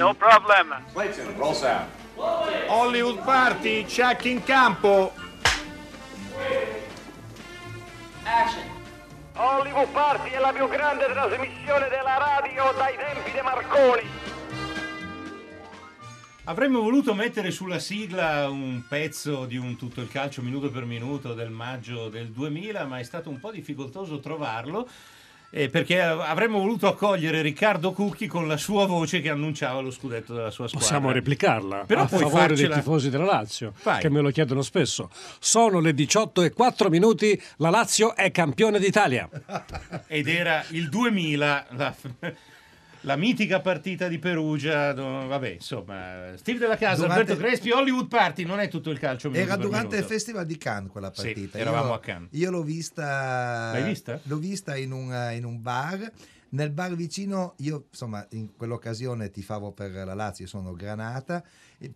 No problem. Clayton, roll sound. Hollywood Party, check in campo. Hollywood Party è la più grande trasmissione della radio dai tempi di Marconi. Avremmo voluto mettere sulla sigla un pezzo di un tutto il calcio minuto per minuto del maggio del 2000, ma è stato un po' difficoltoso trovarlo. Eh, perché avremmo voluto accogliere Riccardo Cucchi con la sua voce che annunciava lo scudetto della sua squadra. Possiamo replicarla Però a favore farcela- dei tifosi della Lazio, Vai. che me lo chiedono spesso. Sono le 18 e 4 minuti, la Lazio è campione d'Italia. Ed era il 2000, la, la mitica partita di Perugia. do- vabbè, insomma, Steve della Casa, Durante- Alberto Crespi, Hollywood Party, non è tutto il calcio Era durante il. Festival di Cannes quella Sì, partita. eravamo io, a Cannes. Io l'ho vista. L'hai vista? L'ho vista in un, eh, in un bar. Nel bar vicino, io insomma in quell'occasione tifavo per la Lazio, sono Granata,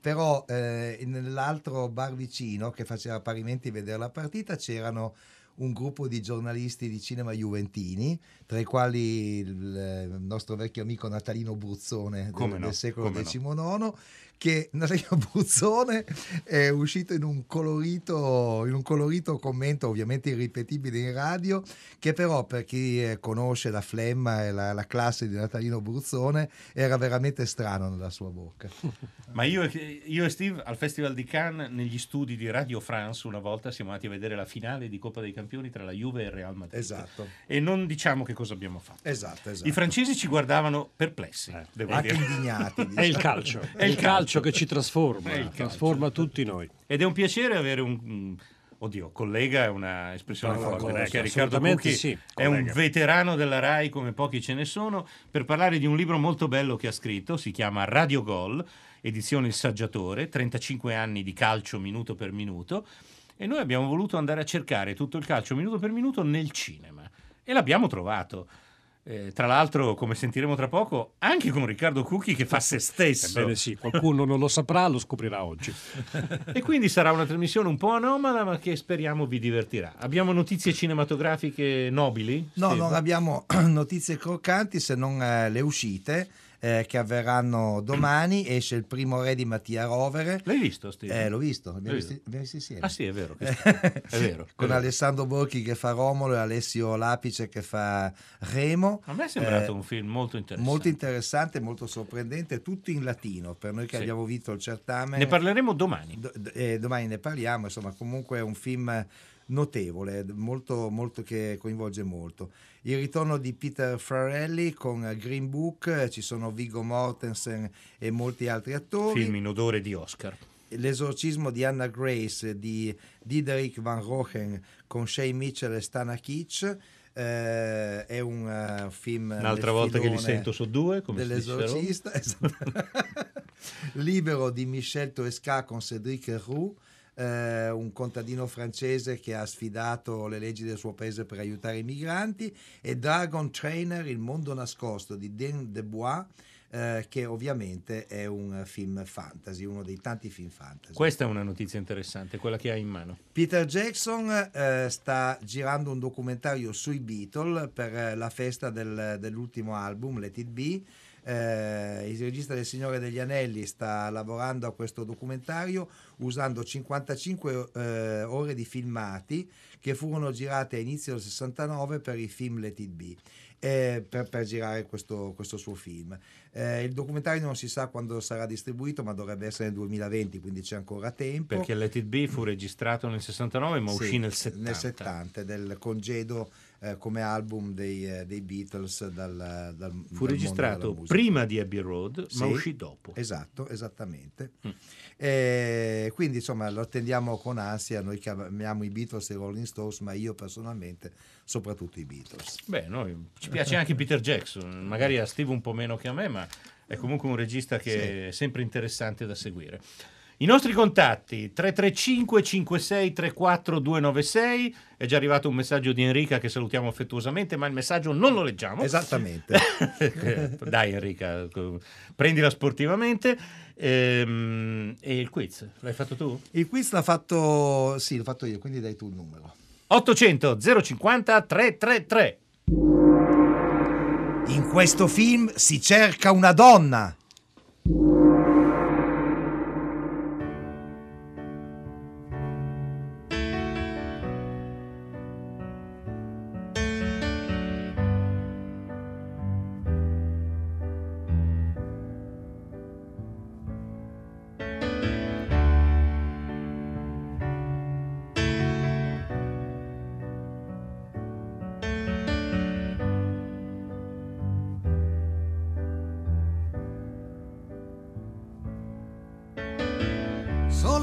però eh, nell'altro bar vicino che faceva parimenti vedere la partita c'erano un gruppo di giornalisti di cinema juventini, tra i quali il, nostro vecchio amico Natalino Bruzzone del, no, del secolo come no. XIX, che Natalino Bruzzone è uscito in un colorito, in un colorito commento, ovviamente irripetibile in radio, che però per chi eh, conosce la flemma e la, la classe di Natalino Bruzzone era veramente strano nella sua bocca. Ma io, io e Steve al Festival di Cannes, negli studi di Radio France, una volta siamo andati a vedere la finale di Coppa dei Campioni tra la Juve e il Real Madrid. Esatto. E non diciamo che cosa abbiamo fatto. Esatto, esatto. I francesi ci guardavano perplessi, Eh, devo Anche dire. indignati. È il calcio, È il il calcio che ci trasforma, trasforma tutti noi. Ed è un piacere avere un... Oddio, collega è una espressione forte, collega, perché Riccardo Cucchi sì, è un veterano della RAI come pochi ce ne sono, per parlare di un libro molto bello che ha scritto, si chiama Radio Gol, edizione Il Saggiatore, 35 anni di calcio minuto per minuto, e noi abbiamo voluto andare a cercare tutto il calcio minuto per minuto nel cinema, e l'abbiamo trovato. Eh, tra l'altro, come sentiremo tra poco, anche con Riccardo Cucchi che fa se stesso. Ebbene sì, qualcuno non lo saprà, lo scoprirà oggi. E quindi sarà una trasmissione un po' anomala, ma che speriamo vi divertirà. Abbiamo notizie cinematografiche nobili? No, Steve? non abbiamo notizie croccanti se non eh, le uscite eh, che avverranno domani. Esce il primo re di Mattia Rovere. L'hai visto, Steve? Eh, l'ho visto, L'hai visto? insieme. Ah sì, è vero. È vero. Con è vero. Alessandro Borchi che fa Romolo e Alessio Lapice che fa Remo. A me è sembrato Eh, un film molto interessante. Molto interessante, molto sorprendente, tutto in latino per noi che Sì. abbiamo vinto il certame. Ne parleremo domani. Do- eh, domani ne parliamo, insomma, comunque è un film notevole, molto, molto che coinvolge molto. Il ritorno di Peter Farrelly con Green Book, ci sono Viggo Mortensen e molti altri attori. Film in odore di Oscar. L'esorcismo di Anna Grace di Diederik Van Rohen con Shay Mitchell e Stana Kitsch. eh, è un eh, film Un'altra volta che li sento su due, come dell'esorcista esatto. libero di Michel Toesca con Cédric Roux eh, un contadino francese che ha sfidato le leggi del suo paese per aiutare i migranti e Dragon Trainer il mondo nascosto di Dan Debois eh, che ovviamente è un film fantasy uno dei tanti film fantasy Questa è una notizia interessante, quella che hai in mano. Peter Jackson eh, sta girando un documentario sui Beatles per eh, la festa del- dell'ultimo album, Let It Be. Eh, il regista del Signore degli Anelli sta lavorando a questo documentario usando 55 eh, ore di filmati che furono girate a inizio del 69 per il film Let It Be. eh, per, per girare questo, questo suo film. Eh, il documentario non si sa quando sarà distribuito, ma dovrebbe essere nel 2020, quindi c'è ancora tempo. Perché Let It Be fu registrato nel 69 ma Sì, uscì nel 70. nel 70, del congedo eh, come album dei, eh, dei Beatles dal, dal dal Fu mondo registrato prima di Abbey Road, ma Sì, uscì dopo. Esatto, esattamente. Mm. Quindi insomma lo attendiamo con ansia, noi che amiamo i Beatles e i Rolling Stones, ma io personalmente soprattutto i Beatles. Beh, noi, ci piace anche Peter Jackson, magari a Steve un po' meno che a me, ma è comunque un regista che è sempre interessante da seguire. I nostri contatti 335 56 34 296 è già arrivato un messaggio di Enrica che salutiamo affettuosamente ma il messaggio non lo leggiamo Esattamente. dai Enrica prendila sportivamente Ehm, e il quiz l'hai fatto tu? Il quiz l'ha fatto, sì, l'ho fatto io, quindi dai tu il numero. 800 050 333 In questo film si cerca una donna.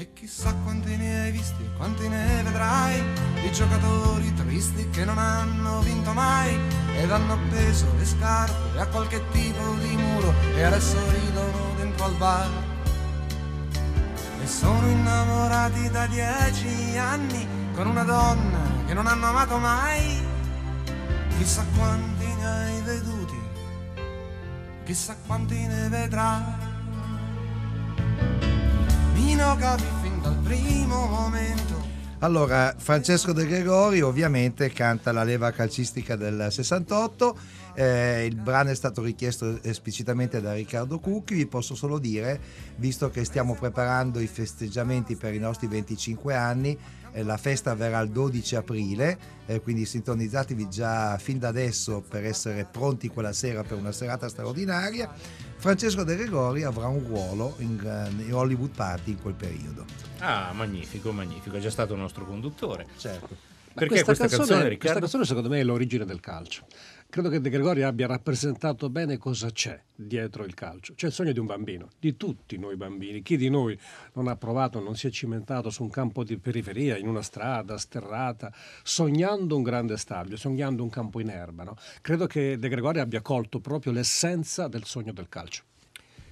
E chissà quanti ne hai visti e quanti ne vedrai di giocatori tristi che non hanno vinto mai ed hanno appeso le scarpe a qualche tipo di muro e adesso ridono dentro al bar. E sono innamorati da dieci anni con una donna che non hanno amato mai. Chissà quanti ne hai veduti, chissà quanti ne vedrai. Nino capì fin dal primo momento. Allora, Francesco De Gregori ovviamente canta la leva calcistica del 68, eh, il brano è stato richiesto esplicitamente da Riccardo Cucchi, vi posso solo dire, visto che stiamo preparando i festeggiamenti per i nostri 25 anni, eh, la festa avverrà il 12 aprile, eh, quindi sintonizzatevi già fin da adesso per essere pronti quella sera per una serata straordinaria. Francesco De Gregori avrà un ruolo in, in Hollywood Party in quel periodo. Ah, magnifico, magnifico, è già stato il nostro conduttore. Certo. Perché questa, canzone, canzone, questa Riccardo? canzone secondo me è l'origine del calcio. Credo che De Gregori abbia rappresentato bene cosa c'è dietro il calcio. C'è il sogno di un bambino, di tutti noi bambini. Chi di noi non ha provato, non si è cimentato su un campo di periferia, in una strada sterrata, sognando un grande stadio, sognando un campo in erba. No? Credo che De Gregori abbia colto proprio l'essenza del sogno del calcio.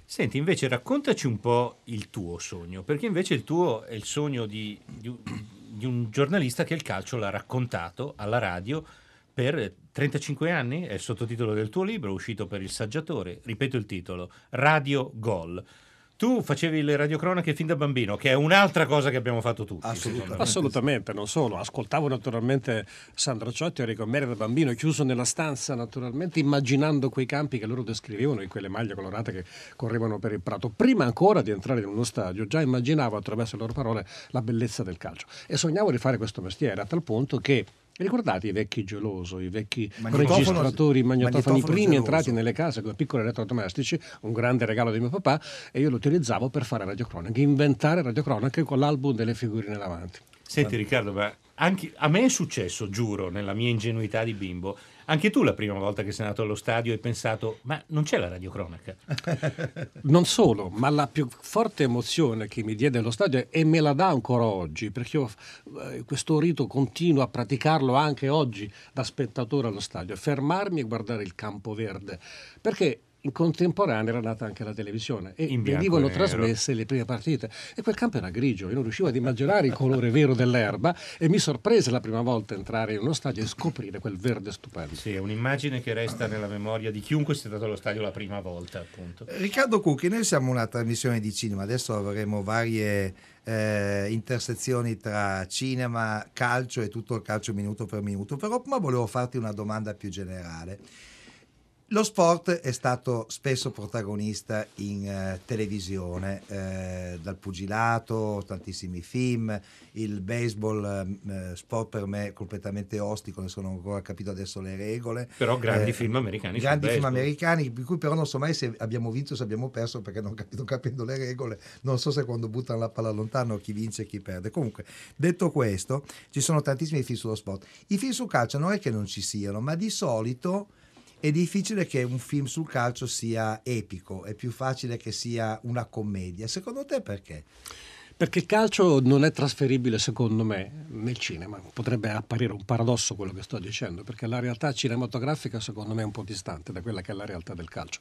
Senti, invece raccontaci un po' il tuo sogno, perché invece il tuo è il sogno di, di, di un giornalista che il calcio l'ha raccontato alla radio per 35 anni, è il sottotitolo del tuo libro, uscito per il saggiatore, ripeto il titolo, Radio Gol. Tu facevi le radiocronache fin da bambino, che è un'altra cosa che abbiamo fatto tutti. Assolutamente. Assolutamente, non solo. Ascoltavo naturalmente Sandro Ciotti e Enrico Meri da bambino, chiuso nella stanza naturalmente, immaginando quei campi che loro descrivevano in quelle maglie colorate che correvano per il prato. Prima ancora di entrare in uno stadio, già immaginavo attraverso le loro parole la bellezza del calcio e sognavo di fare questo mestiere a tal punto che Ricordate i vecchi geloso, i vecchi Magnetofono- registratori, magnetofoni, i primi geloso. entrati nelle case come piccoli elettrodomestici, un grande regalo di mio papà, e io lo utilizzavo per fare radiocronache, inventare radiocronache con l'album delle figurine davanti. Senti Riccardo, ma anche, a me è successo, giuro, nella mia ingenuità di bimbo, anche tu la prima volta che sei andato allo stadio hai pensato, ma non c'è la radiocronaca? Non solo, ma la più forte emozione che mi diede allo stadio e me la dà ancora oggi, perché io eh, questo rito continuo a praticarlo anche oggi da spettatore allo stadio, fermarmi e guardare il campo verde, perché in contemporanea era nata anche la televisione e In bianco venivano e trasmesse le prime partite e quel campo era grigio, io non riuscivo ad immaginare il colore vero dell'erba e mi sorprese la prima volta entrare in uno stadio e scoprire quel verde stupendo. Sì, è un'immagine che resta nella memoria di chiunque sia stato allo stadio la prima volta, appunto. Riccardo Cucchi, noi siamo una trasmissione di cinema, adesso avremo varie eh, intersezioni tra cinema, calcio e tutto il calcio minuto per minuto, però ma volevo farti una domanda più generale. Lo sport è stato spesso protagonista in eh, televisione, eh, dal pugilato, tantissimi film, il baseball, eh, sport per me completamente ostico, ne sono ancora capito adesso le regole. Però grandi Eh, film americani Grandi film americani, di cui però non so mai se abbiamo vinto o se abbiamo perso perché non capito capendo le regole, non so se quando buttano la palla lontano chi vince e chi perde. Comunque, detto questo, ci sono tantissimi film sullo sport. I film sul calcio non è che non ci siano, ma di solito è difficile che un film sul calcio sia epico, è più facile che sia una commedia. Secondo te perché? Perché il calcio non è trasferibile, secondo me, nel cinema. Potrebbe apparire un paradosso quello che sto dicendo, perché la realtà cinematografica, secondo me, è un po' distante da quella che è la realtà del calcio.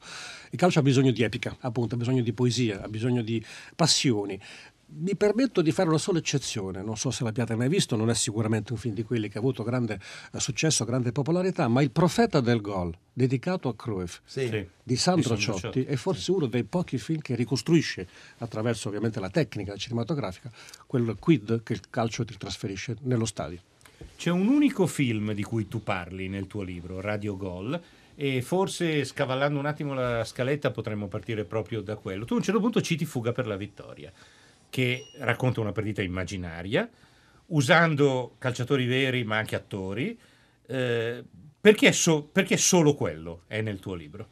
Il calcio ha bisogno di epica, appunto, ha bisogno di poesia, ha bisogno di passioni. Mi permetto di fare una sola eccezione, non so se l'abbiate mai visto, non è sicuramente un film di quelli che ha avuto grande eh, successo, grande popolarità, ma Il profeta del gol, dedicato a Cruyff, Sì. Sì. di Sandro Ciotti, è forse uno dei pochi film che ricostruisce, attraverso ovviamente la tecnica cinematografica, quel quid che il calcio ti trasferisce nello stadio. C'è un unico film di cui tu parli nel tuo libro, Radio Gol, e forse scavallando un attimo la scaletta potremmo partire proprio da quello. Tu a un certo punto citi Fuga per la vittoria, che racconta una partita immaginaria, usando calciatori veri ma anche attori. Eh, perché, so- perché solo quello è nel tuo libro?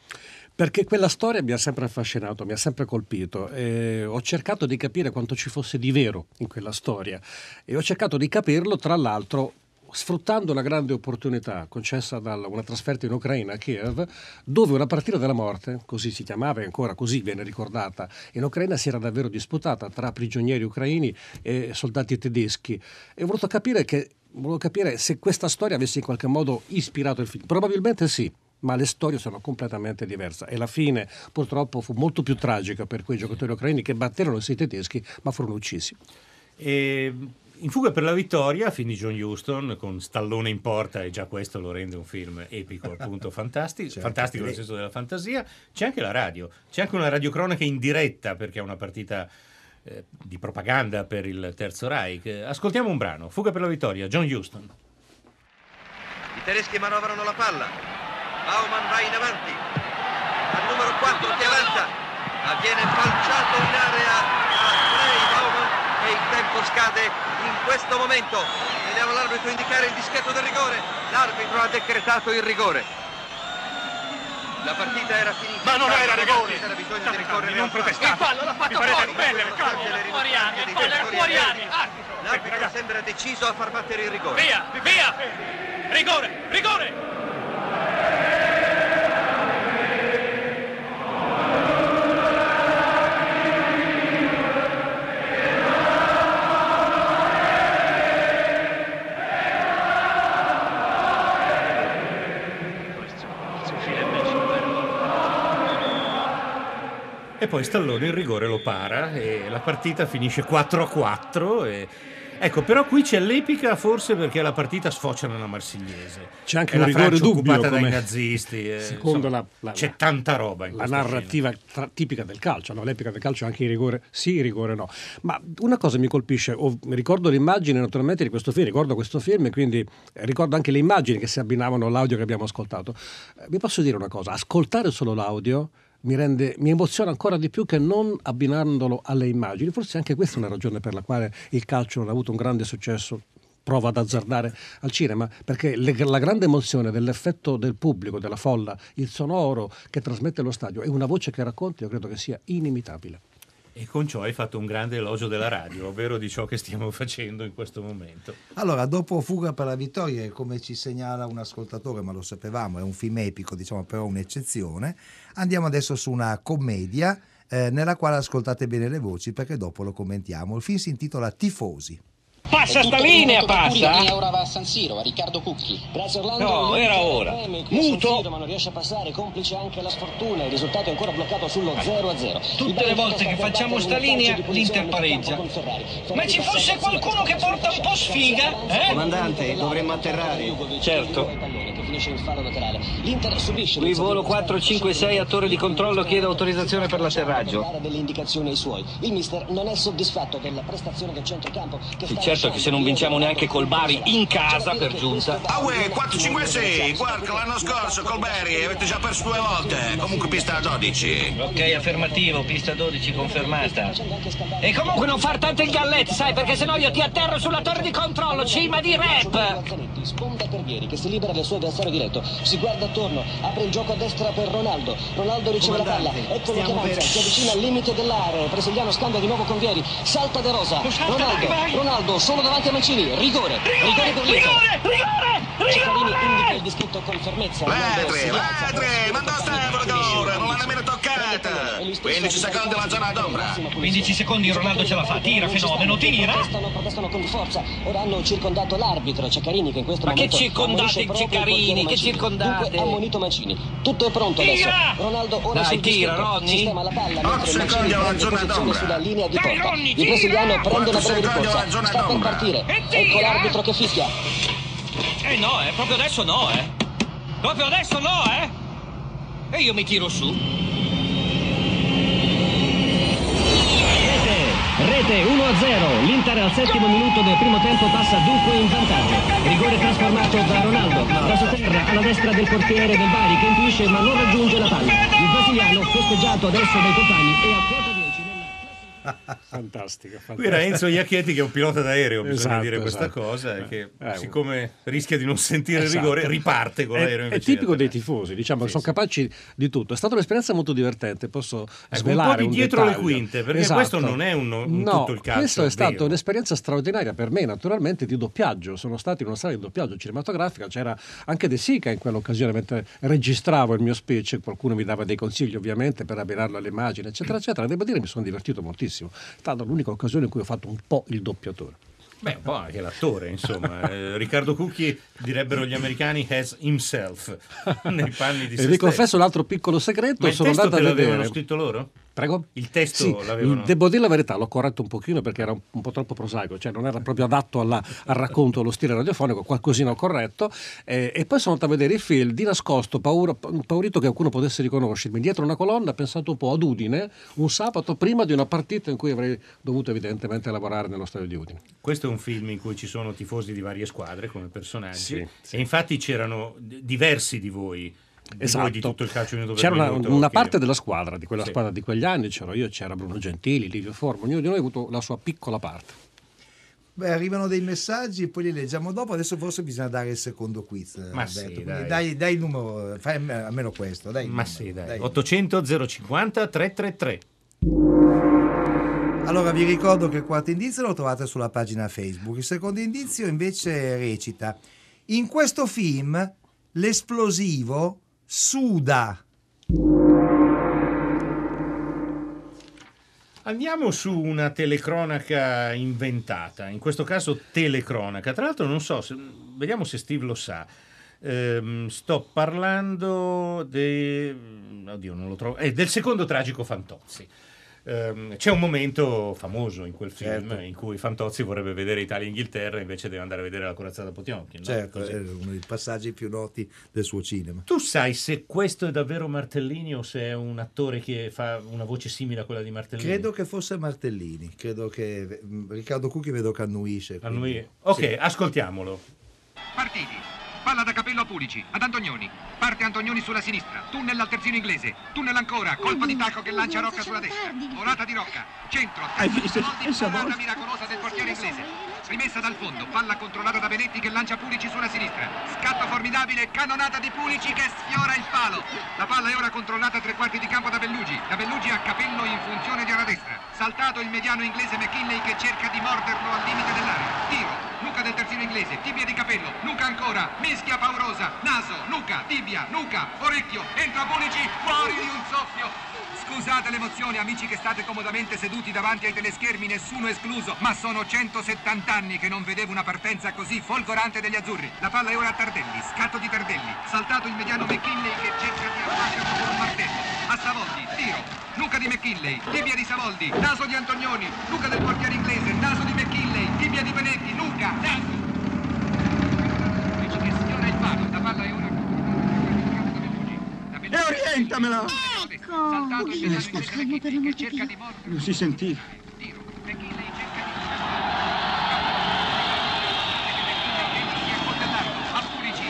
Perché quella storia mi ha sempre affascinato, mi ha sempre colpito. E ho cercato di capire quanto ci fosse di vero in quella storia e ho cercato di capirlo, tra l'altro, sfruttando una grande opportunità concessa da una trasferta in Ucraina, a Kiev, dove una partita della morte, così si chiamava e ancora così viene ricordata, in Ucraina si era davvero disputata tra prigionieri ucraini e soldati tedeschi. E ho voluto capire, che, volevo capire se questa storia avesse in qualche modo ispirato il film. Probabilmente sì ma le storie sono completamente diverse e la fine purtroppo fu molto più tragica per quei giocatori ucraini che batterono i tedeschi ma furono uccisi. E in Fuga per la vittoria, film di John Huston con Stallone in porta e già questo lo rende un film epico, appunto fantastico, Certo. fantastico nel senso della fantasia. C'è anche la radio, c'è anche una radiocronaca in diretta perché è una partita eh, di propaganda per il Terzo Reich. Eh, Ascoltiamo un brano, Fuga per la vittoria, John Huston. I tedeschi manovrano la palla. Baumann va in avanti. Al numero 4 che avanza. Ma viene falciato in area a 3 Baumann e il tempo scade in questo momento. Vediamo l'arbitro indicare il dischetto del rigore. L'arbitro ha decretato il rigore. La partita era finita. Ma non era rigore. C'era bisogno di ricorrere non protestate. Il fallo l'ha fatto fuori. ribellere, Calmo, le fuori anni, il fallo era fuori anni. L'arbitro sembra deciso a far battere il rigore. Via, via! Rigore, rigore! Poi Stallone il rigore lo para e la partita finisce 4 a 4. E... Ecco, però qui c'è l'epica forse perché la partita sfocia nella marsigliese. C'è anche È un la rigore Francia dubbio, occupata dai nazisti. eh, secondo insomma, la- la- c'è tanta roba in La narrativa tra- tipica del calcio, no? l'epica del calcio è anche il rigore sì, il rigore no. Ma una cosa mi colpisce, ho- ricordo l'immagine naturalmente di questo film, ricordo questo film e quindi ricordo anche le immagini che si abbinavano all'audio che abbiamo ascoltato. Eh, vi posso dire una cosa, ascoltare solo l'audio mi, rende, mi emoziona ancora di più che non abbinandolo alle immagini. Forse anche questa è una ragione per la quale il calcio non ha avuto un grande successo. Prova ad azzardare al cinema perché le- la grande emozione dell'effetto del pubblico, della folla, il sonoro che trasmette lo stadio e una voce che racconta, io credo che sia inimitabile. E con ciò hai fatto un grande elogio della radio, ovvero di ciò che stiamo facendo in questo momento. Allora, dopo Fuga per la vittoria, come ci segnala un ascoltatore, ma lo sapevamo, è un film epico, diciamo però un'eccezione, andiamo adesso su una commedia eh, nella quale ascoltate bene le voci perché dopo lo commentiamo. Il film si intitola Tifosi. Passa sta linea, passa! ora va a San Siro, a Riccardo Cucchi. Grazie Orlando. No, era ora. Muto. ma non riesce a passare, complice anche la sfortuna. Il risultato è ancora bloccato sullo 0 a 0. Tutte le volte che facciamo sta linea, l'Inter pareggia. Ma ci fosse qualcuno che porta un po' sfiga, eh? Comandante, dovremmo atterrare. Certo. Finisce in fallo laterale. L'Inter subisce Qui volo 456 a torre di controllo, chiedo autorizzazione per l'atterraggio. delle indicazioni ai suoi. Il mister non è soddisfatto della prestazione del centrocampo che Sì, certo che se non vinciamo neanche col Bari in casa per giunta. Ah uè, 4-5-6, guarda l'anno scorso col Berry avete già perso due volte, comunque pista 12. Ok, affermativo, pista 12 confermata. E comunque non far tanto il galletto, sai, perché sennò io ti atterro sulla torre di controllo, cima di rap. Sponda per Vieri che si libera del avversario diretto. Si guarda attorno, apre il gioco a destra per Ronaldo. Ronaldo riceve la palla, eccolo che avanza, si avvicina al limite dell'area. Brasiliano scambia di nuovo con Vieri. Salta De Rosa. Ronaldo, Ronaldo solo davanti a Mancini. Rigore, rigore per l'Inter. Ceccarini indica il dischetto con fermezza. Ronaldo si Vetri, rialza, Vetri, mandò Stefano 15 secondi alla zona d'ombra. 15 secondi Ronaldo ce la fa. Tira, fenomeno, tira. Protestano, protestano con forza. Ora hanno circondato l'arbitro Ceccarini che in questo Ma che momento circondate i proprio il Ceccarini? Che circondate? Dunque ammonito Mancini. Tutto è pronto adesso. Ronaldo ora Dai, sul tira. Ronny. Sistema la palla Otto mentre secondi Mancini alla prende zona d'ombra. sulla linea di Dai. Ronny, I tira! brasiliano prendono Quattro breve secondi alla ricorsa. zona Sta per d'ombra. partire. Ecco l'arbitro che fischia. Eh no, eh, proprio adesso no, eh. Proprio adesso no, eh. E io mi tiro su. Rete 1-0, l'Inter al settimo minuto del primo tempo passa dunque in vantaggio. Rigore trasformato da Ronaldo, da sotterra alla destra del portiere del Bari che intuisce ma non raggiunge la palla. Il brasiliano, festeggiato adesso dai compagni, è a quota 10 nella Fantastica, fantastica. Qui era Enzo Iacchetti che è un pilota d'aereo, bisogna Esatto, dire questa esatto. cosa, e che Eh, siccome rischia di non sentire il Esatto. rigore riparte con È- l'aereo È, tipico dei tifosi, diciamo, che Sì, sono sì. capaci di tutto. È stata un'esperienza molto divertente, posso Ecco, svelare un po' di dietro le dettaglio. quinte, perché Esatto. questo non è un, un No, tutto il calcio. Questo è stata un'esperienza straordinaria per me, naturalmente, di doppiaggio. Sono stato in una sala di doppiaggio cinematografica, c'era anche De Sica in quell'occasione, mentre registravo il mio speech, qualcuno mi dava dei consigli ovviamente per abbinarlo alle immagini, eccetera, eccetera. Devo dire mi sono divertito moltissimo. È stata l'unica occasione in cui ho fatto un po' il doppiatore. Beh, un po' anche l'attore, insomma. Eh, Riccardo Cucchi, direbbero gli americani, has himself, nei panni di E se vi confesso l'altro piccolo segreto, Ma il sono testo andato te a l'avevano vedere. scritto loro? Prego? Il testo Sì, l'avevano... devo dire la verità, l'ho corretto un pochino perché era un, un po' troppo prosaico, cioè non era proprio adatto alla- al racconto, allo stile radiofonico, qualcosina ho corretto. eh, e poi sono andato a vedere il film di nascosto, paura- paurito che qualcuno potesse riconoscermi. Dietro una colonna ho pensato un po' ad Udine, un sabato prima di una partita in cui avrei dovuto evidentemente lavorare nello stadio di Udine. Questo è un film in cui ci sono tifosi di varie squadre come personaggi Sì, sì. e infatti c'erano diversi di voi, Esatto. C'era una, minuto una parte della squadra, di quella Sì. squadra di quegli anni, c'ero io, c'era Bruno Gentili, Livio Forma, ognuno di noi ha avuto la sua piccola parte. Beh, arrivano dei messaggi, poi li leggiamo dopo. Adesso forse bisogna dare il secondo quiz. Ma Alberto. sì, dai. dai, dai il numero, fai almeno questo. Dai Ma numero, sì, dai. dai. 800 050 333. Allora vi ricordo che il quarto indizio lo trovate sulla pagina Facebook. Il secondo indizio invece recita: In questo film l'esplosivo suda. Andiamo su una telecronaca inventata, in questo caso telecronaca. Tra l'altro non so, se- vediamo se Steve lo sa. Ehm, sto parlando de- oddio, non lo trovo. eh, del secondo tragico Fantozzi. Ehm, c'è un momento famoso in quel film Certo. in cui Fantozzi vorrebbe vedere Italia e Inghilterra invece deve andare a vedere la corazzata Potionkin. no? Certo, Così. è uno dei passaggi più noti del suo cinema. Tu sai se questo è davvero Martellini o se è un attore che fa una voce simile a quella di Martellini? Credo che fosse Martellini, credo che mm, Riccardo Cucchi vedo che annuisce. quindi- Annui- Ok, Sì. ascoltiamolo. Partiti. Palla da capello a Pulici, ad Antonioni. Parte Antonioni sulla sinistra. Tunnel al terzino inglese. Tunnel ancora. Colpo di tacco che lancia Rocca sulla destra. Volata di Rocca. Centro. Testa parata miracolosa del portiere inglese. Rimessa dal fondo. Palla controllata da Benetti che lancia Pulici sulla sinistra. Scatto formidabile. Cannonata di Pulici che sfiora il palo. La palla è ora controllata a tre quarti di campo da Bellugi. Da Bellugi a capello in funzione di ala destra. Saltato il mediano inglese McKinley che cerca di morderlo al limite dell'area. Tiro. Del terzino inglese. Tibia di capello. Luca ancora. Mischia paurosa. Naso. Luca. Tibia. Luca. Orecchio. Entra Pulici. Fuori di un soffio. Scusate l'emozione, amici che state comodamente seduti davanti ai teleschermi, nessuno escluso, ma sono 170 anni che non vedevo una partenza così folgorante degli azzurri. La palla è ora a Tardelli, scatto di Tardelli, saltato il mediano McKinley che cerca di abbatterlo con un martello. A Savoldi, tiro. Luca di McKinley, tibia di Savoldi, naso di Antonioni, Luca del portiere inglese, naso di McKinley, tibia di Benetti, Luca. Dici che sfiora il palo, la palla è ora E orientamela! Ecco! Saltato il che cerca di morderlo. Non si sentiva. Tiro. McKinley cerca di si è accoltellato. A Purici.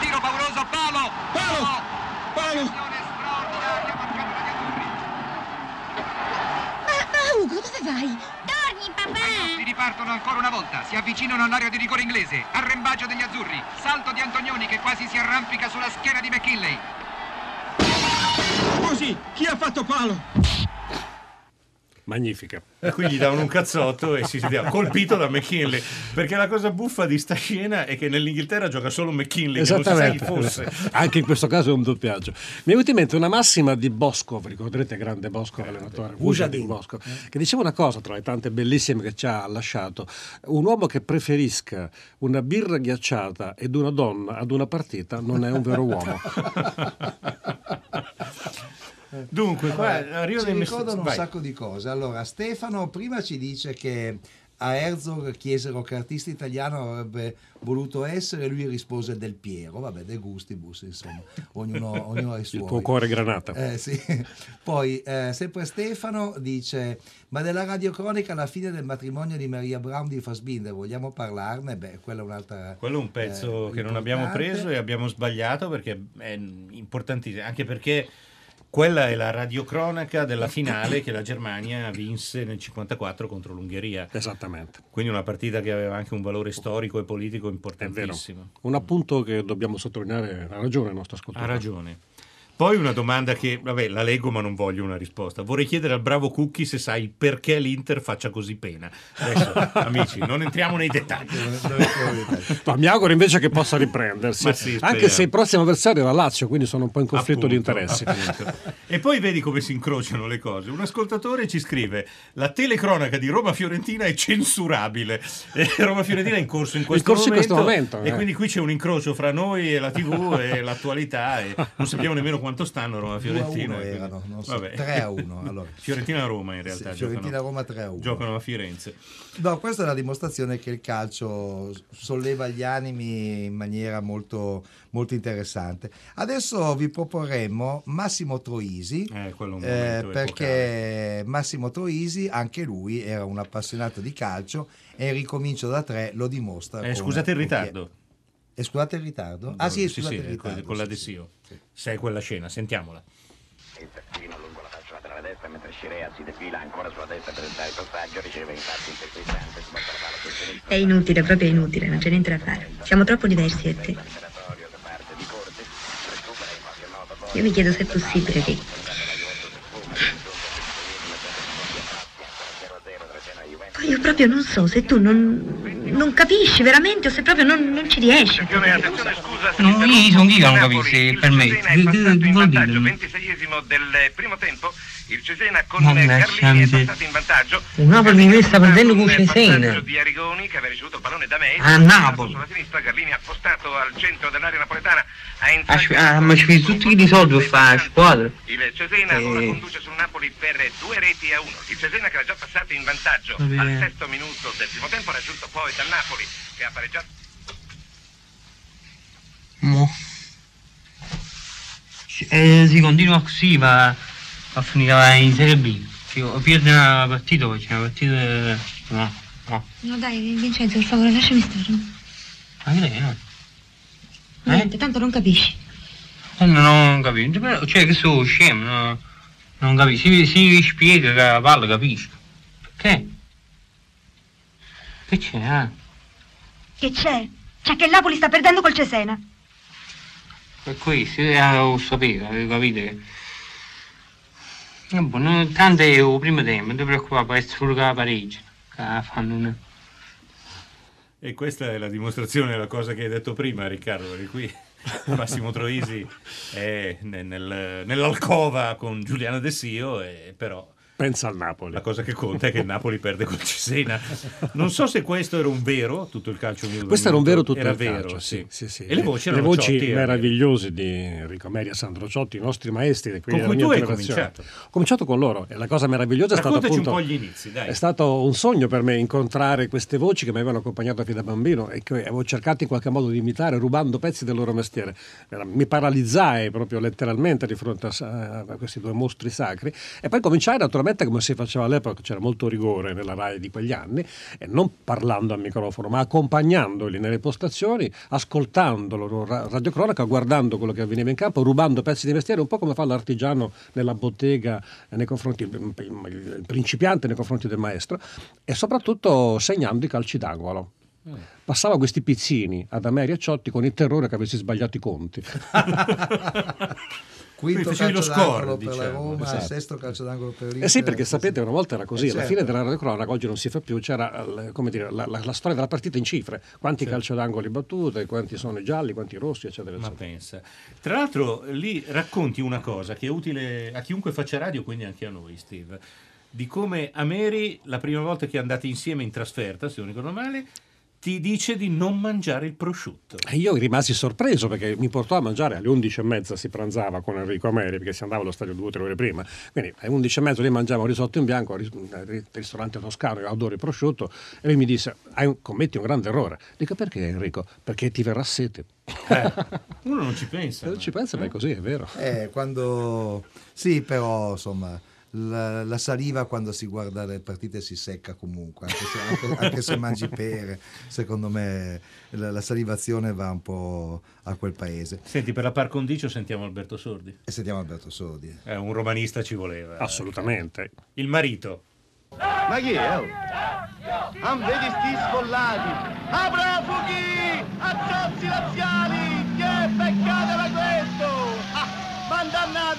Tiro pauroso, palo! Palo! Palo! Azione straordinaria marcata dagli azzurri. Ma, ma Ugo, dove vai? Torni, ripartono ancora una volta, si avvicinano all'area di rigore inglese. Arrembaggio degli azzurri. Salto di Antonioni che quasi si arrampica sulla schiena di McKinley. Così, chi ha fatto palo? Magnifica. E quindi gli davano un cazzotto e si sentiva colpito da McKinley. Perché la cosa buffa di sta scena è che nell'Inghilterra gioca solo McKinley, che non si sa chi fosse. Anche in questo caso è un doppiaggio. Mi è venuta in mente una massima di Boscov, ricorderete grande Boscov, allenatore, Vujadin Boscov, che diceva una cosa tra le tante bellissime che ci ha lasciato. Un uomo che preferisca una birra ghiacciata ed una donna ad una partita non è un vero uomo. Dunque, qua arrivano ci ricordano un Vai. sacco di cose. Allora, Stefano prima ci dice che a Herzog chiesero che artista italiano avrebbe voluto essere, lui rispose Del Piero, vabbè, De Gustibus, insomma, ognuno, ognuno ha i suoi. Il tuo cuore granata. Eh, sì. Poi, eh, sempre Stefano dice: Ma della radiocronica alla fine del matrimonio di Maria Brown di Fassbinder, vogliamo parlarne? Beh, quella è un'altra. Quello è un pezzo eh, che non abbiamo importante. preso e abbiamo sbagliato perché è importantissimo, anche perché quella è la radiocronaca della finale che la Germania vinse nel 54 contro l'Ungheria. Esattamente. Quindi una partita che aveva anche un valore storico e politico importantissimo. Un appunto che dobbiamo sottolineare, ha ragione il nostro Ha ascoltatore. ragione. Poi una domanda che, vabbè, la leggo ma non voglio una risposta. Vorrei chiedere al bravo Cookie se sai perché l'Inter faccia così pena. Adesso, amici, non entriamo nei dettagli. Ma mi auguro invece che possa riprendersi, sì, anche se il prossimo avversario è la Lazio, quindi sono un po' in conflitto di Appunto, interessi. appunto. E poi vedi come si incrociano le cose. Un ascoltatore ci scrive: La telecronaca di Roma-Fiorentina è censurabile. E Roma-Fiorentina è in corso in questo corso in momento. questo momento, E eh. quindi qui c'è un incrocio fra noi e la TV e l'attualità. E non sappiamo nemmeno quanto stanno Roma-Fiorentina. 2 a 1 quindi- erano, non so, Vabbè. 3 a 1. Allora. Fiorentina-Roma in realtà. Sì, Fiorentina-Roma giocano, 3 a 1. giocano a Firenze. No, questa è la dimostrazione che il calcio solleva gli animi in maniera molto, molto interessante. Adesso vi proporremmo Massimo Troisi, Eh, quello è un eh, perché Massimo Troisi, anche lui, era un appassionato di calcio e ricomincio da tre lo dimostra. Eh, scusate il ritardo. Eh, scusate il ritardo? Ah sì, sì, scusate sì, il ritardo. con la sì, Desio. Se è quella scena, sentiamola. Il terzino lungo la fascia laterale destra mentre Scirea si defila ancora sulla destra per entrare il passaggio, riceve infatti sbatte la palla sul sinistro. È inutile, proprio inutile, non c'è niente da fare. Siamo troppo diversi io e te. Io mi chiedo se è possibile che... Poi io proprio non so se tu non, non capisci veramente o se proprio non, non ci riesci. No, io sono io che non capisci, per me. In vantaggio, 26esimo del primo tempo. Il Cesena con Carlini è passato in vantaggio. Il Napoli mi sta perdendo con Cesena. di Arrigoni che aveva ricevuto il pallone da Messi. A Napoli. Sulla sinistra Carlini ha postato al centro dell'area napoletana. Ha Ah, ma ci fai tutti i soldi per fare la squadra. il Cesena ora Eh. conduce sul Napoli per due reti a uno. Il Cesena che era già passato in vantaggio al sesto minuto del primo tempo, raggiunto poi dal Napoli che ha pareggiato. Mo. Eh, si continua così, ma a finire in Serie B. Pierde una partita, poi c'è una partita... eh, No, no. No dai, Vincenzo, per favore, lasciami stare. Ma che no? Niente, tanto non capisci. Eh, non ho capito, però, cioè che sono scemo, no? non capisco, si, si spiega che la palla capisco. Perché? Che c'è, eh? Che c'è? C'è che il Napoli sta perdendo col Cesena. Per questo, io eh, lo sapevo, avevo capito che... Eh, boh, no, tanto è il primo tempo, non ti preoccupare, può essere solo che la pareggio. Che fanno una... E questa è la dimostrazione della cosa che hai detto prima, Riccardo, perché qui. Massimo Troisi è nel- nel- nell'alcova con Giuliano De Sio, e però Pensa al Napoli. la cosa che conta è che il Napoli perde col Cesena. Non so se questo era un vero, tutto il calcio minuto Questo era un vero tutto era il vero, calcio, sì. sì, sì. E le voci le erano voci Ciotti, meravigliose di Enrico Meria, Sandro Ciotti, i nostri maestri. Con cui tu hai cominciato. Ho cominciato con loro e la cosa meravigliosa è stata Raccontaci appunto... un po' gli inizi, dai. È stato un sogno per me incontrare queste voci che mi avevano accompagnato fin da bambino e che avevo cercato in qualche modo di imitare rubando pezzi del loro mestiere. Mi paralizzai proprio letteralmente di fronte a, a questi due mostri sacri e poi cominciai naturalmente come si faceva all'epoca, c'era molto rigore nella RAI di quegli anni, e non parlando al microfono ma accompagnandoli nelle postazioni, ascoltando la loro ra- radiocronaca, guardando quello che avveniva in campo, rubando pezzi di mestiere, un po' come fa l'artigiano nella bottega eh, nei confronti, il, il principiante nei confronti del maestro e soprattutto segnando i calci d'angolo. Passava questi pizzini ad Ameria Ciotti con il terrore che avessi sbagliato i conti. Quinto facevi lo calcio score, d'angolo per la diciamo. Roma, Esatto. sesto calcio d'angolo per l'Inter. Eh sì, perché sapete, una volta era così, Eh, alla certo. fine della radiocronaca, oggi non si fa più, c'era come dire, la, la- la storia della partita in cifre, quanti calcio d'angoli battute, quanti sono i gialli, quanti i rossi, eccetera, Ma eccetera. pensa. Tra l'altro lì racconti una cosa che è utile a chiunque faccia radio, quindi anche a noi, Steve, di come Ameri, la prima volta che andate insieme in trasferta, se non ricordo male, ti dice di non mangiare il prosciutto. E io rimasi sorpreso perché mi portò a mangiare alle 11.30 si pranzava con Enrico Ameri perché si andava allo stadio due o tre ore prima. Quindi alle 11.30 lì mangiavo risotto in bianco al ri- ristorante toscano, io adoro il prosciutto e lui mi disse "Hai un- commetti un grande errore. Dico perché Enrico? Perché ti verrà sete. Uno non ci pensa. Non ci pensa, ma è così, è vero. Eh, quando... Sì, però insomma, la, la saliva quando si guarda le partite si secca comunque, anche se, anche- anche se mangi pere, secondo me la, la salivazione va un po' a quel paese. Senti, per la par condicio sentiamo Alberto Sordi. E sentiamo Alberto Sordi. Eh, un romanista ci voleva. eh. Assolutamente. Il marito. Ma chi è? Oh? Non vedi sti sfollati? A profughi! A zozzi laziali! Che peccato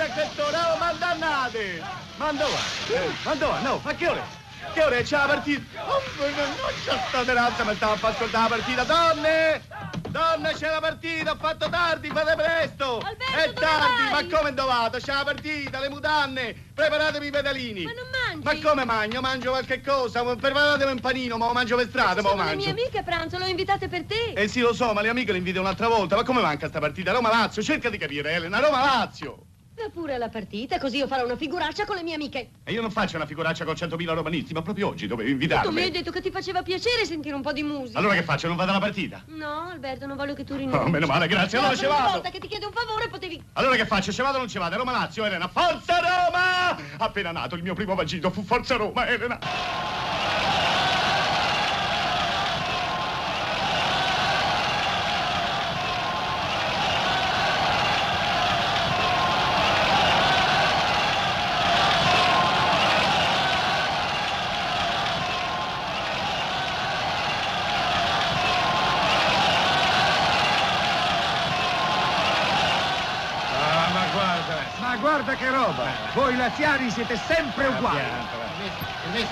mandannate a quest'ora, oh, mandannate! Ma dove va? Eh, Ma dove va? No, ma che ore? Che ore c'è la partita? Oh, ma non c'è sta terazza, mi stavo a ascoltare la partita, donne! Donne, c'è la partita, ho fatto tardi, fate presto! È tardi, ma come dovate? C'è la partita, le mutanne! Preparatevi i pedalini! Ma non mangi? Ma come mangio? Mangio qualche cosa? Preparatevi un panino, ma lo mangio per strada, ma lo Sono le mangio! mie amiche a pranzo, le ho invitate per te. Eh sì, lo so, ma le amiche le invito un'altra volta. Ma come manca sta partita? Roma-Lazio, cerca di capire, Elena. Roma-Lazio! Va pure alla partita, così io farò una figuraccia con le mie amiche. E io non faccio una figuraccia con 100.000 romanisti, ma proprio oggi dovevi Tu mi hai invitarmi. detto che ti faceva piacere sentire un po' di musica. Allora che faccio? Non vado alla partita? No, Alberto, non voglio che tu rinunci. Oh, meno male, grazie. Allora No, ci vado. volta che ti chiedo un favore potevi... Allora che faccio? Ci vado o non ci vado? Roma-Lazio, Elena. Forza Roma! Appena nato il mio primo vagito fu Forza Roma, Elena. Laziali siete sempre uguali!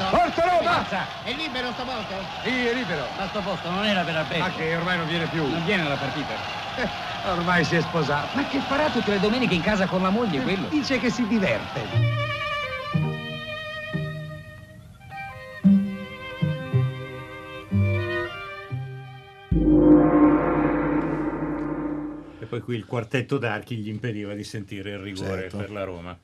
Forza Roma! È libero sto posto? Sì, è libero. Ma sto posto non era per Alberto. Ma che ormai non viene più. Non viene alla partita. Eh, ormai si è sposato. Ma che farà tutte le domeniche in casa con la moglie quello? Dice che si diverte. E poi qui il quartetto d'archi gli impediva di sentire il rigore Certo. per la Roma.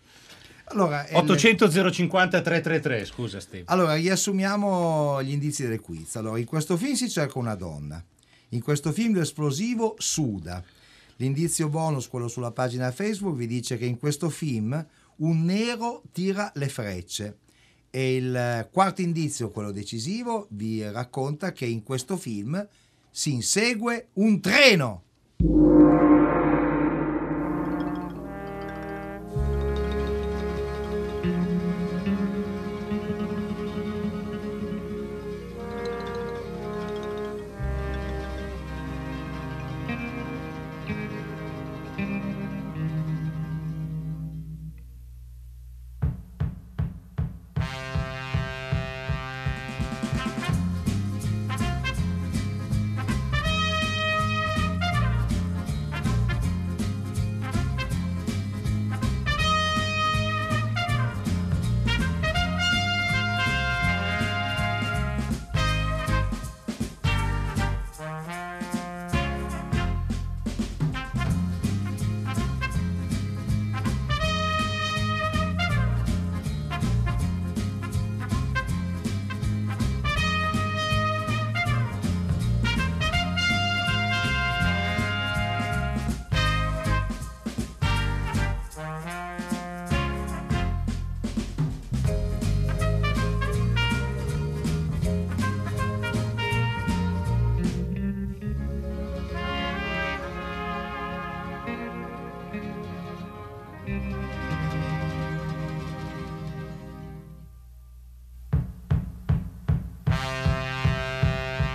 Allora, eh, 800 050 333, scusa Steve. Allora, riassumiamo gli indizi del quiz. Allora, in questo film si cerca una donna. In questo film l'esplosivo suda. L'indizio bonus, quello sulla pagina Facebook, vi dice che in questo film un nero tira le frecce. E il quarto indizio, quello decisivo, vi racconta che in questo film si insegue un treno.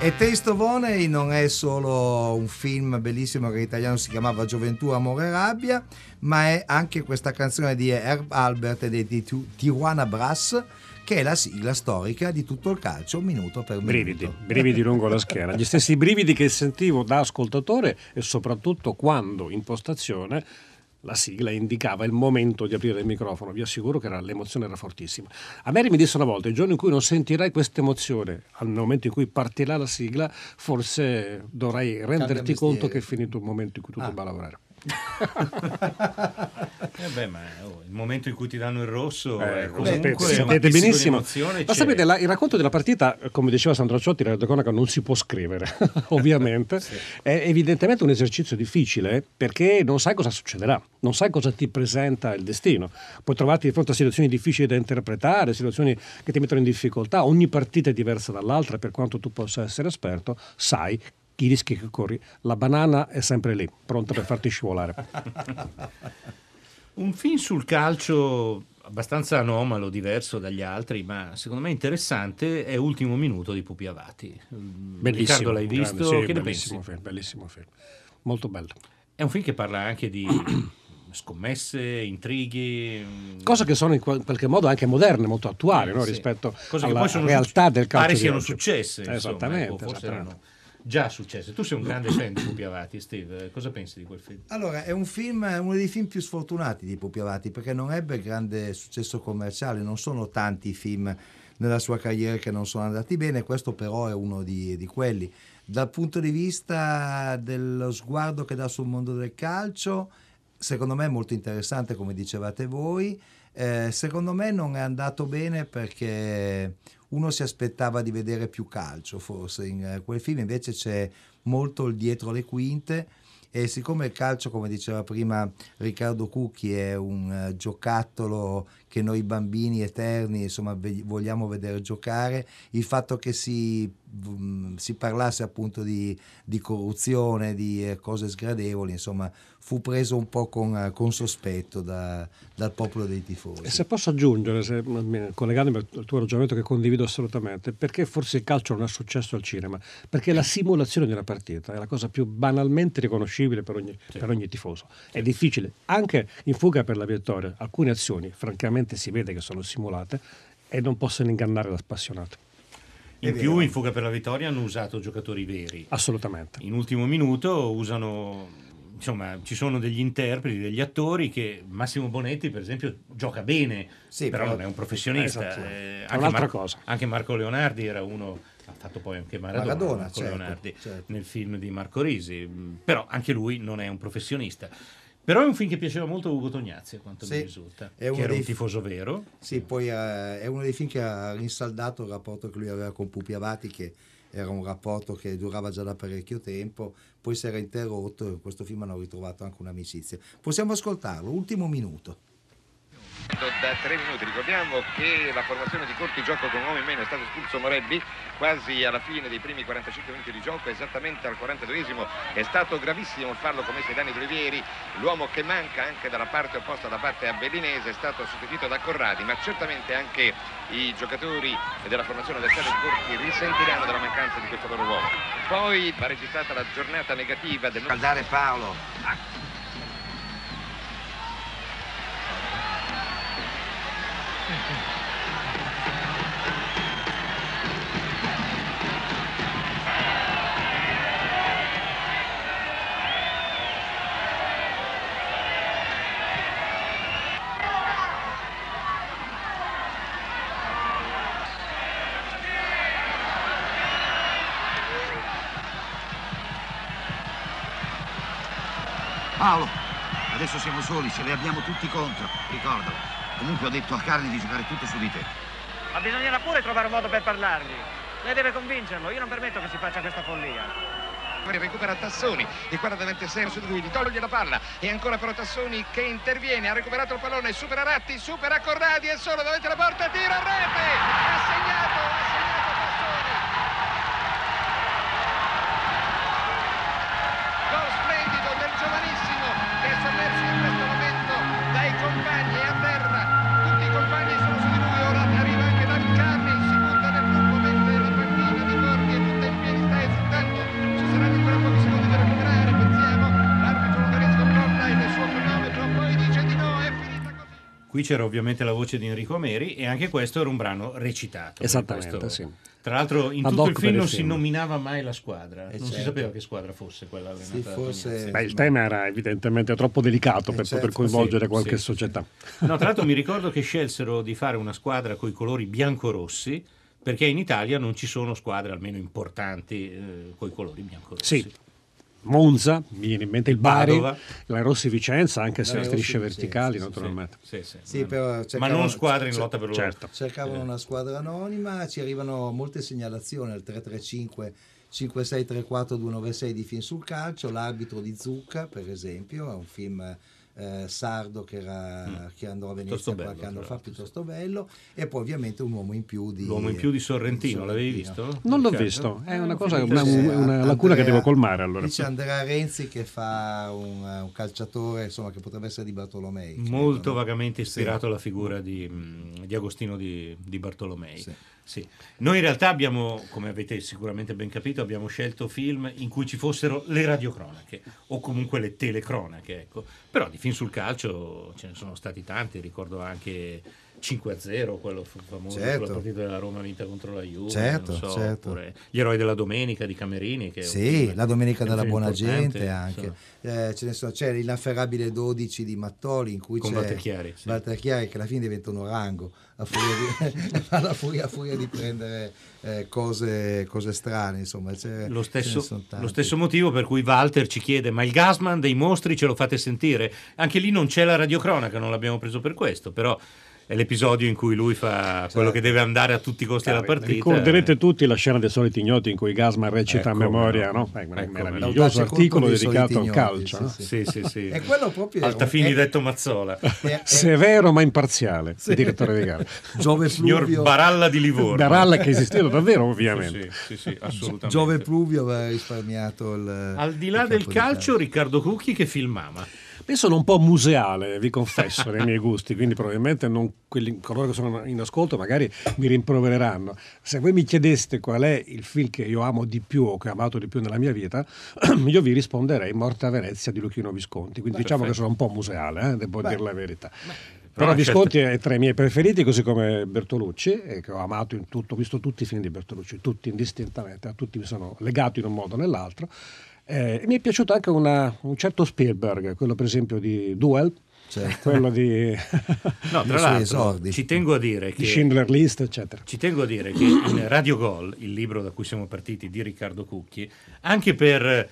E Taste of Honey non è solo un film bellissimo che in italiano si chiamava Gioventù, Amore e Rabbia, ma è anche questa canzone di Herb Albert e di Tijuana Brass, che è la sigla storica di tutto il calcio, minuto per minuto. Brividi, brividi lungo la schiena, gli stessi brividi che sentivo da ascoltatore e soprattutto quando in postazione la sigla indicava il momento di aprire il microfono, vi assicuro che era- l'emozione era fortissima. A Mary mi disse una volta, il giorno in cui non sentirai questa emozione, al momento in cui partirà la sigla, forse dovrai renderti conto che è finito il momento in cui tu Ah. debba lavorare. Eh beh, ma oh, il momento in cui ti danno il rosso Eh, è lo comunque sapete, sapete benissimo. Ma c'è. sapete, la- il racconto della partita, come diceva Sandro Ciotti, la cronaca non si può scrivere, ovviamente. È evidentemente un esercizio difficile perché non sai cosa succederà, non sai cosa ti presenta il destino. Puoi trovarti di fronte a situazioni difficili da interpretare, situazioni che ti mettono in difficoltà. Ogni partita è diversa dall'altra, per quanto tu possa essere esperto, sai i rischi che corri. La banana è sempre lì, pronta per farti scivolare. Un film sul calcio abbastanza anomalo, diverso dagli altri, ma secondo me interessante, è Ultimo Minuto di Pupi Avati. Bellissimo. Riccardo l'hai grande, visto? sì, che ne pensi? bellissimo film, bellissimo film. Molto bello. È un film che parla anche di scommesse, intrighi. mm, Cose che sono in qual- qualche modo anche moderne, molto attuali Eh, no? sì. rispetto Cose alla realtà suc- del calcio. Pare siano oggi. successe, insomma, Esattamente, ecco, forse esattamente. Già successe. Tu sei un grande fan di Pupi Avati, Steve. Cosa pensi di quel film? Allora, è un film, uno dei film più sfortunati di Pupi Avati perché non ebbe grande successo commerciale, non sono tanti i film nella sua carriera che non sono andati bene, questo però è uno di, di quelli. Dal punto di vista dello sguardo che dà sul mondo del calcio, secondo me è molto interessante, come dicevate voi. Eh, secondo me non è andato bene perché uno si aspettava di vedere più calcio, forse in eh, quel film invece c'è molto il dietro le quinte. E siccome il calcio, come diceva prima Riccardo Cucchi, è un eh, giocattolo che noi bambini eterni insomma, ve- vogliamo vedere giocare, il fatto che si, mm, si parlasse appunto di, di corruzione, di eh, cose sgradevoli, insomma, fu preso un po' con, con sospetto da- dal popolo dei tifosi. E se posso aggiungere, se, collegandomi al tuo ragionamento che condivido assolutamente, perché forse il calcio non è successo al cinema? Perché la simulazione di una partita è la cosa più banalmente riconoscibile per ogni, per ogni tifoso. È difficile, anche in fuga per la vittoria, alcune azioni francamente si vede che sono simulate e non possono ingannare l'appassionato. In più, in Fuga per la Vittoria hanno usato giocatori veri. Assolutamente. In ultimo minuto usano, insomma, ci sono degli interpreti, degli attori che Massimo Bonetti, per esempio, gioca bene, Sì, però però- non è un professionista. Esatto. Eh, un'altra Mar- cosa. Anche Marco Leonardi era uno, ha fatto poi anche Maradona, Maradona, Marco certo, Leonardi, certo. nel film di Marco Risi, però anche lui non è un professionista. Però è un film che piaceva molto a Ugo Tognazzi, a quanto Sì, mi risulta, è che era un fi- tifoso vero. Sì, poi eh, è uno dei film che ha rinsaldato il rapporto che lui aveva con Pupi Avati, che era un rapporto che durava già da parecchio tempo, poi si era interrotto e in questo film hanno ritrovato anche un'amicizia. Possiamo ascoltarlo, ultimo minuto. Da tre minuti ricordiamo che la formazione di corti gioco con uomo in meno è stato espulso Morebbi quasi alla fine dei primi 45 minuti di gioco, esattamente al 42esimo è stato gravissimo il fallo commesso danni di Olivieri, l'uomo che manca anche dalla parte opposta, da parte abbellinese, è stato sostituito da Corradi, ma certamente anche i giocatori della formazione del Stato di Corti risentiranno della mancanza di questo loro uomo. Poi va registrata la giornata negativa del... Caldare Paolo. Paolo, adesso siamo soli, ce li abbiamo tutti contro, ricordalo. Comunque ho detto a Carni di giocare tutto su di te. Ma bisognerà pure trovare un modo per parlargli. Lei deve convincerlo, io non permetto che si faccia questa follia. recupera Tassoni e guarda davanti a sé su di lui, gli toglie la palla e ancora però Tassoni che interviene, ha recuperato il pallone, supera Ratti, supera Corradi e solo davanti alla porta, tira a rete, Qui c'era ovviamente la voce di Enrico Meri e anche questo era un brano recitato. Esattamente, Questo- sì. Tra l'altro in Ad tutto il film il non si nominava mai la squadra, Eh, non si certo. sapeva che squadra fosse quella allenata Sì, Tognazzi. Beh, il tema era evidentemente troppo delicato per certo, poter coinvolgere sì, qualche sì, società. No, tra l'altro mi ricordo che scelsero di fare una squadra con i colori bianco-rossi perché in Italia non ci sono squadre almeno importanti con i colori bianco-rossi. Sì. Monza, mi viene in mente il Bari, Padova. la Rossi Vicenza, anche se La strisce verticali, sì, naturalmente. Sì, sì. Sì, però Ma non squadre in lotta per lo Certo. Cercavano una squadra anonima, ci arrivano molte segnalazioni al 335 5634 296 di film sul calcio, l'arbitro di Zucca per esempio, è un film eh, sardo che, era, che andò a Venezia Piuttosto bello, qualche anno fa, piuttosto bello, e poi ovviamente un uomo in più di... L'uomo in più di Sorrentino, di l'avevi Sorrentino. visto? Non l'ho Certo. visto, è Eh, una un cosa, una, interessante. una lacuna che Andrea- devo colmare allora. Dice Andrea Renzi che fa un, un calciatore insomma, che potrebbe essere di Bartolomei. credo, Molto no? vagamente ispirato Sì. alla figura di, mh, di Agostino di, di Bartolomei. Sì. Noi in realtà abbiamo, come avete sicuramente ben capito, abbiamo scelto film in cui ci fossero le radiocronache o comunque le telecronache, ecco. Però di film sul calcio ce ne sono stati tanti, ricordo anche 5-0, quello famoso Certo. sulla partita della Roma vinta contro la Juve, Certo, so, certo. oppure Gli eroi della domenica di Camerini che Sì, la domenica della buona gente anche. Eh, ce ne sono- c'è l'inafferrabile 12 di Mattoli in cui Con c'è Walter Chiari, sì. Walter Chiari che alla fine diventa un orango a furia di, alla furia, a furia di prendere eh, cose, cose strane insomma Lo stesso, lo stesso motivo per cui Walter ci chiede: Ma il Gasman dei mostri ce lo fate sentire? Anche lì non c'è la radiocronaca, non l'abbiamo preso per questo, però è l'episodio in cui lui fa quello che deve andare a tutti i costi alla partita. Ricorderete tutti la scena dei soliti ignoti in cui Gasman recita a Eh, come memoria, no. no? È un no. meraviglioso articolo dedicato al calcio. no? Sì, sì, sì. E quello proprio Altafini è- detto Mazzola. Severo ma imparziale, Sì. direttore di gara. Giove Signor Pluvio Baralla di Livorno. Baralla che esisteva davvero, ovviamente. Sì, sì, sì, assolutamente. Giove Pluvio aveva risparmiato il Al di là del calcio, Riccardo Cucchi che filmava. Io sono un po' museale, vi confesso, nei miei gusti, quindi probabilmente non quelli, coloro che sono in ascolto magari mi rimprovereranno. Se voi mi chiedeste qual è il film che io amo di più o che ho amato di più nella mia vita, io vi risponderei Morte a Venezia di Luchino Visconti. Quindi Beh, diciamo perfetto. che sono un po' museale, eh, devo Beh. dire la verità. Però Però una Visconti è tra i miei preferiti, così come Bertolucci, e che ho amato in tutto, ho visto tutti i film di Bertolucci, tutti indistintamente, a tutti mi sono legato in un modo o nell'altro. Eh, mi è piaciuto anche una- un certo Spielberg, quello per esempio di Duel, Certo. quello di, No, tra l'altro, esordi. ci tengo a dire di che Schindler List, eccetera. Ci tengo a dire che in Radio Gol, il libro da cui siamo partiti di Riccardo Cucchi, anche per,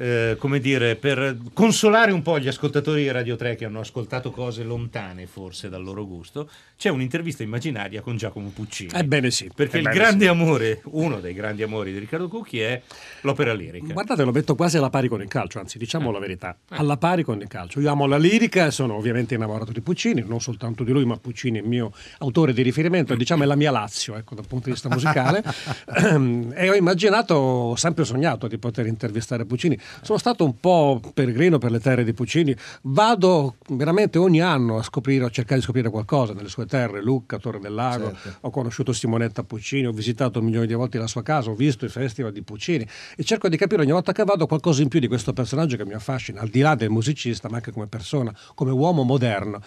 eh, come dire, per consolare un po' gli ascoltatori di Radio 3 che hanno ascoltato cose lontane forse dal loro gusto, c'è un'intervista immaginaria con Giacomo Puccini. Ebbene sì. Perché il ebbene grande sì. amore, uno dei grandi amori di Riccardo Cucchi è l'opera lirica. Guardate, lo metto quasi alla pari con il calcio, anzi diciamo Eh. la verità, alla pari con il calcio. Io amo la lirica sono ovviamente innamorato di Puccini, non soltanto di lui, ma Puccini è il mio autore di riferimento, diciamo è la mia Lazio, ecco, dal punto di vista musicale. e ho immaginato, ho sempre sognato di poter intervistare Puccini. Sono stato un po' peregrino per le terre di Puccini, vado veramente ogni anno a scoprire, a cercare di scoprire qualcosa nelle sue terre, Lucca, Torre del Lago, Certo. ho conosciuto Simonetta Puccini, ho visitato milioni di volte la sua casa, ho visto i festival di Puccini e cerco di capire ogni volta che vado qualcosa in più di questo personaggio che mi affascina, al di là del musicista, ma anche come persona, come uomo moderno.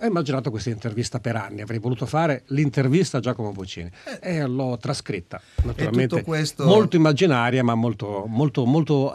Ho immaginato questa intervista per anni, avrei voluto fare l'intervista a Giacomo Puccini e l'ho trascritta, naturalmente questo- molto immaginaria, ma molto, molto, molto,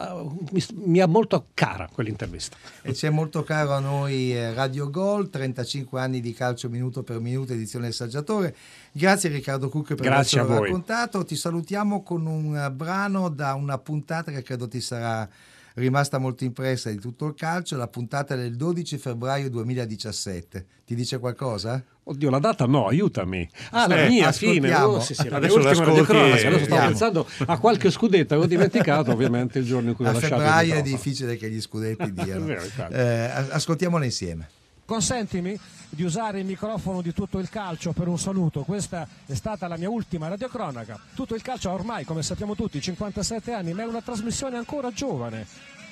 eh, mi, mi è molto cara quell'intervista. E c'è molto caro a noi eh, Radio Gol, 35 anni di calcio minuto per minuto, edizione del saggiatore. Grazie Riccardo Cucche per Grazie avercelo a voi. raccontato. Ti salutiamo con un brano da una puntata che credo ti sarà rimasta molto impressa di tutto il calcio, la puntata del 12 febbraio 2017. Ti dice qualcosa? Oddio, la data no, aiutami. Ah, la Eh, mia ascoltiamo. fine. Oh, sì, sì, la Adesso radiocronaca. e- Adesso stavo pensando a qualche scudetto, avevo dimenticato ovviamente il giorno in cui ho A lasciato il febbraio è difficile che gli scudetti diano. Eh, as- ascoltiamola insieme. Consentimi di usare il microfono di tutto il calcio per un saluto. Questa è stata la mia ultima radiocronaca. Tutto il calcio ha ormai, come sappiamo tutti, 57 anni, ma è una trasmissione ancora giovane.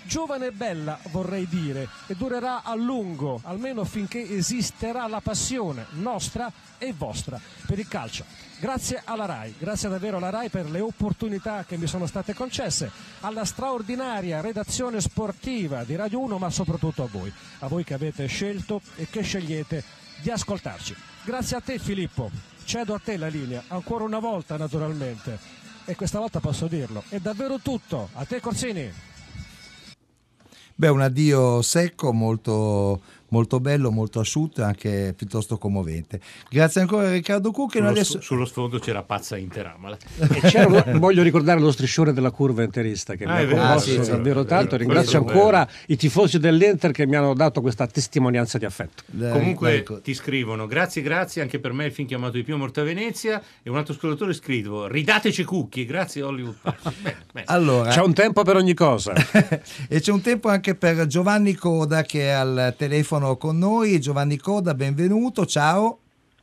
Giovane e bella vorrei dire, e durerà a lungo, almeno finché esisterà la passione nostra e vostra per il calcio. Grazie alla RAI, grazie davvero alla RAI per le opportunità che mi sono state concesse, alla straordinaria redazione sportiva di Radio 1, ma soprattutto a voi, a voi che avete scelto e che scegliete di ascoltarci. Grazie a te Filippo, cedo a te la linea, ancora una volta naturalmente, e questa volta posso dirlo, è davvero tutto, a te Corsini. Beh, un addio secco, molto, molto bello, molto asciutto e anche piuttosto commovente. Grazie ancora a Riccardo Cucchi. Sullo, Adesso... sullo sfondo c'era Pazza Interamala. E c'era, voglio ricordare lo striscione della curva interista che Ah, mi è ha vero, commosso ah, sì, davvero tanto. vero, Ringrazio ancora i tifosi dell'Inter che mi hanno dato questa testimonianza di affetto. Comunque ecco. ti scrivono grazie grazie anche per me il film chiamato di più Morta Venezia e un altro ascoltatore scrive ridateci cucchi grazie Hollywood. Bene, bene. Allora, C'è un tempo per ogni cosa. e c'è un tempo anche per Giovanni Coda che è al telefono con noi. Giovanni Coda, benvenuto, ciao.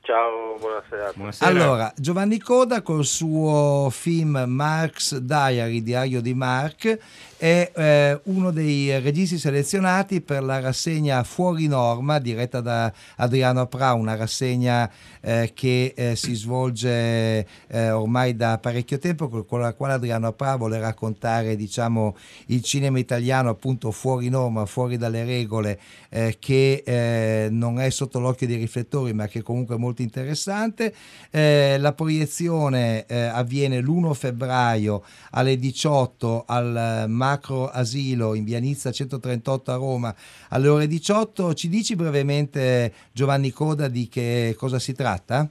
Ciao, buonasera. Buonasera. Allora, Giovanni Coda col suo film Mark's Diary, Diario di Mark, è eh, uno dei registi selezionati per la rassegna Fuori Norma, diretta da Adriano Pra, una rassegna eh, che eh, si svolge eh, ormai da parecchio tempo, con con la quale Adriano Pra vuole raccontare diciamo, il cinema italiano appunto fuori norma, fuori dalle regole, eh, che eh, non è sotto l'occhio dei riflettori, ma che comunque è molto interessante. Eh, la proiezione eh, avviene l'1 febbraio alle 18 al macro asilo in Vianizza 138 a Roma alle ore 18. Ci dici brevemente Giovanni Coda di che cosa si tratta?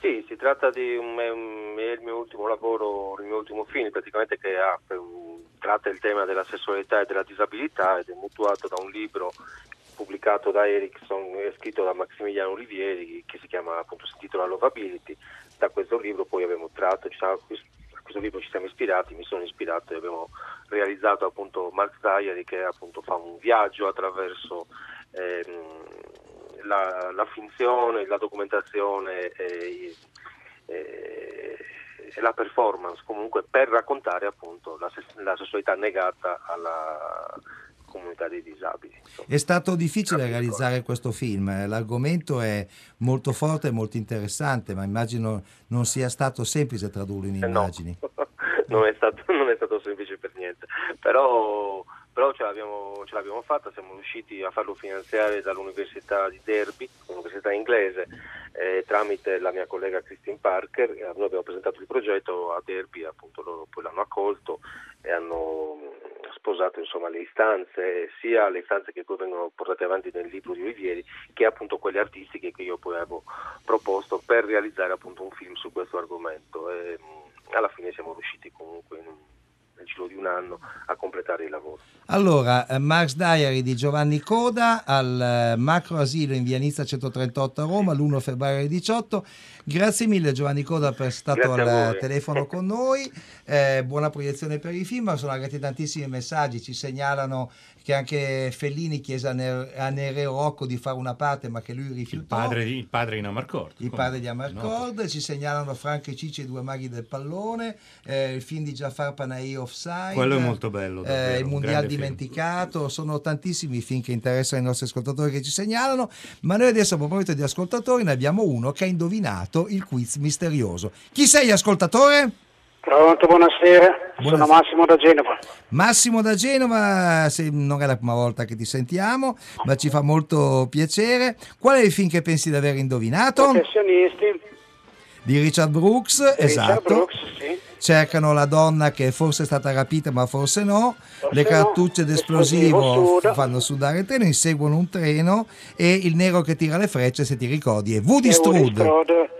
Sì, si tratta di un, un- il mio ultimo lavoro, il mio ultimo film praticamente che ha, tratta il tema della sessualità e della disabilità ed è mutuato da un libro pubblicato da Erickson e scritto da Maximiliano Olivieri che si chiama appunto si intitola Lovability. Da questo libro poi abbiamo tratto, a questo libro ci siamo ispirati, mi sono ispirato e abbiamo realizzato appunto Mark Diary che appunto fa un viaggio attraverso ehm, la, la finzione, la documentazione e, e- e la performance comunque per raccontare appunto la, la sessualità negata alla comunità dei disabili. insomma. È stato difficile realizzare questo film, l'argomento è molto forte e molto interessante, ma immagino non sia stato semplice tradurlo in Eh, no. immagini. non, è stato, non è stato semplice per niente, però, però ce, l'abbiamo, ce l'abbiamo fatta, siamo riusciti a farlo finanziare dall'Università di Derby, un'università inglese, eh, tramite la mia collega Christine Parker. Noi abbiamo presentato il progetto a Derby, appunto loro poi l'hanno accolto e hanno sposato insomma, le istanze, sia le istanze che poi vengono portate avanti nel libro di Olivieri, che appunto quelle artistiche che io poi avevo proposto per realizzare appunto un film su questo argomento. E, mh, alla fine siamo riusciti comunque in un- nel giro di un anno a completare il lavoro. Allora, eh, Marx Diary di Giovanni Coda al eh, macro asilo in Vianizza 138 a Roma l'1 febbraio 18. Grazie mille Giovanni Coda per essere stato al telefono con noi. Eh, buona proiezione per i film, sono arrivati tantissimi messaggi, ci segnalano che anche Fellini chiese a, Ne- a Nereo Rocco di fare una parte ma che lui Il rifiutò. padre di, il padre in Amarcord. Il padre di Amarcord, ci segnalano Franco e Cicci, i due maghi del pallone, eh, il film di Jafar Panahi Offside. Quello è molto bello, eh, il Mondiale grande film. dimenticato, sono tantissimi i film che interessano i nostri ascoltatori che ci segnalano, ma noi adesso a proposito di ascoltatori ne abbiamo uno che ha indovinato il quiz misterioso. Chi sei ascoltatore? Pronto, buonasera. Sono Massimo da Genova. Massimo da Genova, se- non è la prima volta che ti sentiamo, ma ci fa molto piacere. Qual è il film che pensi di aver indovinato? Professionisti. Di Richard Brooks, Richard esatto. Brooks, sì. cercano la donna che forse è stata rapita ma forse no, Forse le no. cartucce d'esplosivo Esplosivo suda. fanno sudare il treno, inseguono un treno e il nero che tira le frecce, se ti ricordi, è Woody Woody Strode.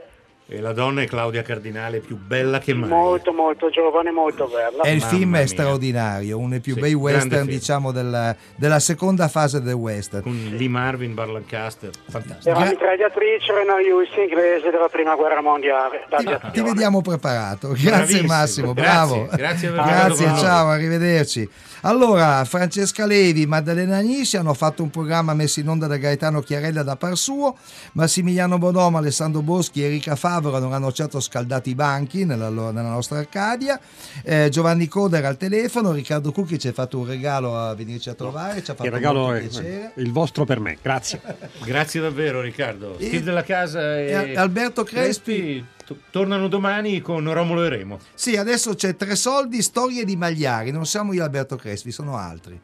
E la donna è Claudia Cardinale, più bella che mai. molto molto giovane, molto bella. E il Mamma film è mia. straordinario, uno dei più Sì, bei western diciamo della, della seconda fase del western. Con Lee Marvin, Bar Lancaster, fantastico. Era mitragliatrice Renault Lewis inglese della prima guerra mondiale. d'aviazione. Ti vediamo preparato, grazie Bravissimo, Massimo, grazie, bravo. grazie Grazie, noi. ciao, arrivederci. Allora, Francesca Levi, Maddalena Nisci hanno fatto un programma messo in onda da Gaetano Chiarella da par suo, Massimiliano Bonoma, Alessandro Boschi, Erika Fava Tavora non hanno certo scaldato i banchi nella, nella nostra Arcadia. Eh, Giovanni Coda era al telefono, Riccardo Cucchi ci ha fatto un regalo a venirci a trovare, ci ha fatto Il regalo molto è piacere. il vostro per me, grazie. Grazie davvero Riccardo. Steve della casa e, e Alberto Crespi. to- tornano domani con Romolo e Remo. Sì, adesso c'è Tre Soldi, Storie di Magliari, non siamo io Alberto Crespi, sono altri.